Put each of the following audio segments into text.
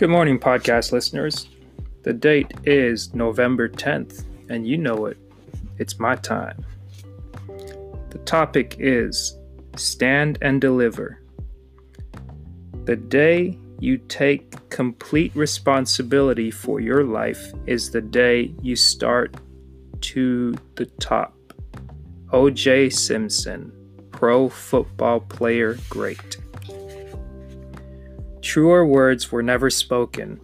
Good morning, podcast listeners. The date is November 10th, and you know it. It's my time. The topic is Stand and Deliver. The day you take complete responsibility for your life is the day you start to the top. O.J. Simpson, pro football player great. Truer words were never spoken.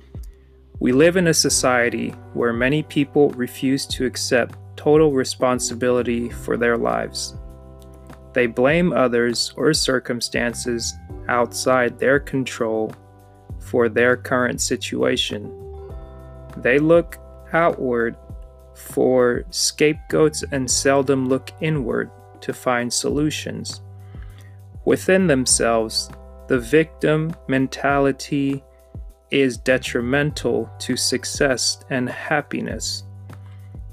We live in a society where many people refuse to accept total responsibility for their lives. They blame others or circumstances outside their control for their current situation. They look outward for scapegoats and seldom look inward to find solutions. Within themselves, the victim mentality is detrimental to success and happiness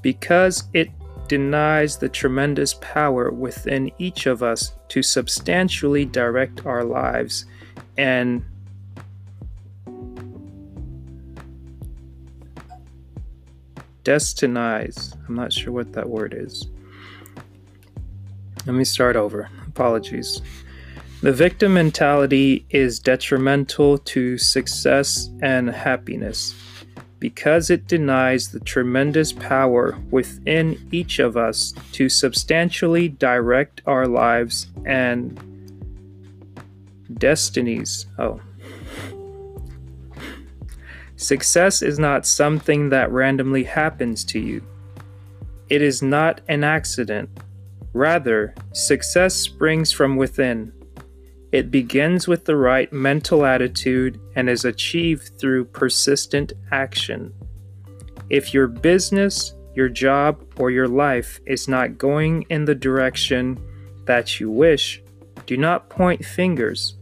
because it denies the tremendous power within each of us to substantially direct our lives and destinize. I'm not sure what that word is. Let me start over. Apologies. The victim mentality is detrimental to success and happiness because it denies the tremendous power within each of us to substantially direct our lives and destinies. Oh. Success is not something that randomly happens to you. It is not an accident. Rather, success springs from within it begins with the right mental attitude and is achieved through persistent action. If your business, your job, or your life is not going in the direction that you wish, do not point fingers.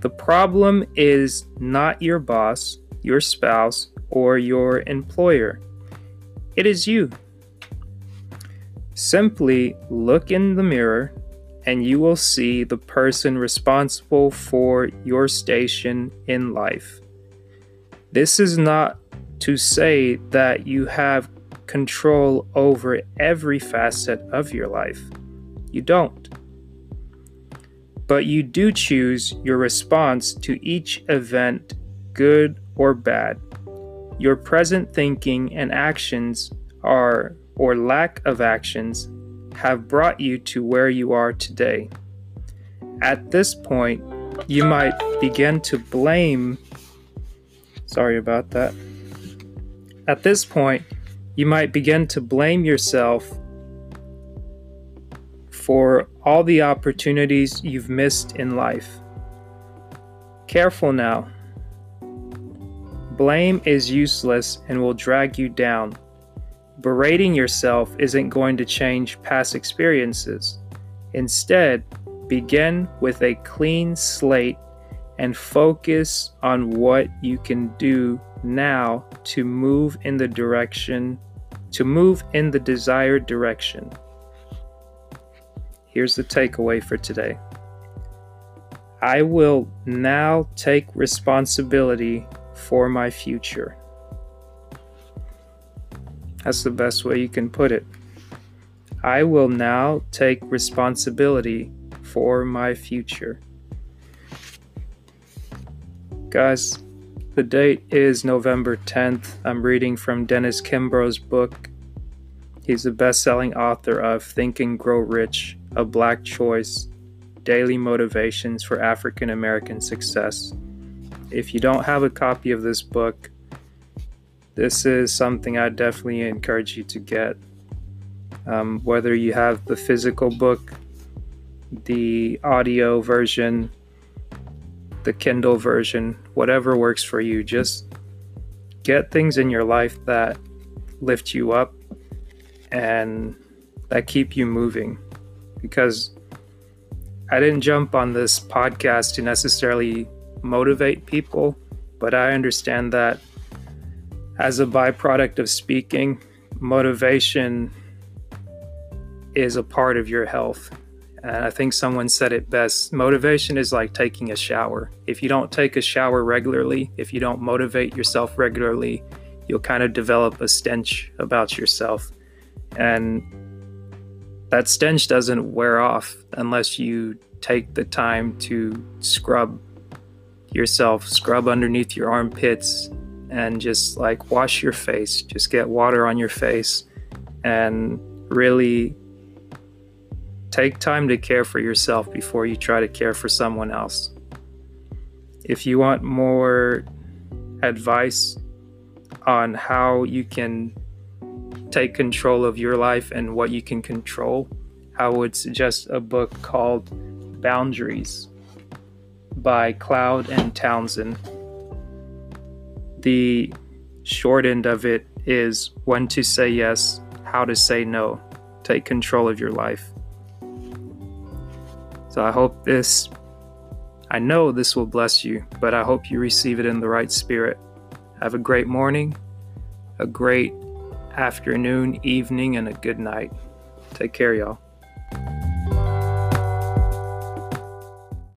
The problem is not your boss, your spouse, or your employer. It is you. Simply look in the mirror and you will see the person responsible for your station in life. This is not to say that you have control over every facet of your life. You don't. But you do choose your response to each event, good or bad. Your present thinking and actions are, or lack of actions, have brought you to where you are today. At this point, you might begin to blame. Sorry about that. At this point, you might begin to blame yourself for all the opportunities you've missed in life. Careful now. Blame is useless and will drag you down. Berating yourself isn't going to change past experiences. Instead, begin with a clean slate and focus on what you can do now to move in the direction to move in the desired direction. Here's the takeaway for today. I will now take responsibility for my future. That's the best way you can put it. I will now take responsibility for my future. Guys, the date is November 10th. I'm reading from Dennis Kimbro's book. He's the best selling author of Think and Grow Rich, A Black Choice Daily Motivations for African American Success. If you don't have a copy of this book, this is something I definitely encourage you to get. Um, whether you have the physical book, the audio version, the Kindle version, whatever works for you, just get things in your life that lift you up and that keep you moving. Because I didn't jump on this podcast to necessarily motivate people, but I understand that as a byproduct of speaking, motivation is a part of your health. And I think someone said it best motivation is like taking a shower. If you don't take a shower regularly, if you don't motivate yourself regularly, you'll kind of develop a stench about yourself. And that stench doesn't wear off unless you take the time to scrub yourself, scrub underneath your armpits, and just like wash your face. Just get water on your face and really take time to care for yourself before you try to care for someone else. If you want more advice on how you can take control of your life and what you can control, I would suggest a book called Boundaries by Cloud and Townsend. The short end of it is when to say yes, how to say no. Take control of your life. So I hope this, I know this will bless you, but I hope you receive it in the right spirit. Have a great morning, a great afternoon, evening, and a good night. Take care, y'all.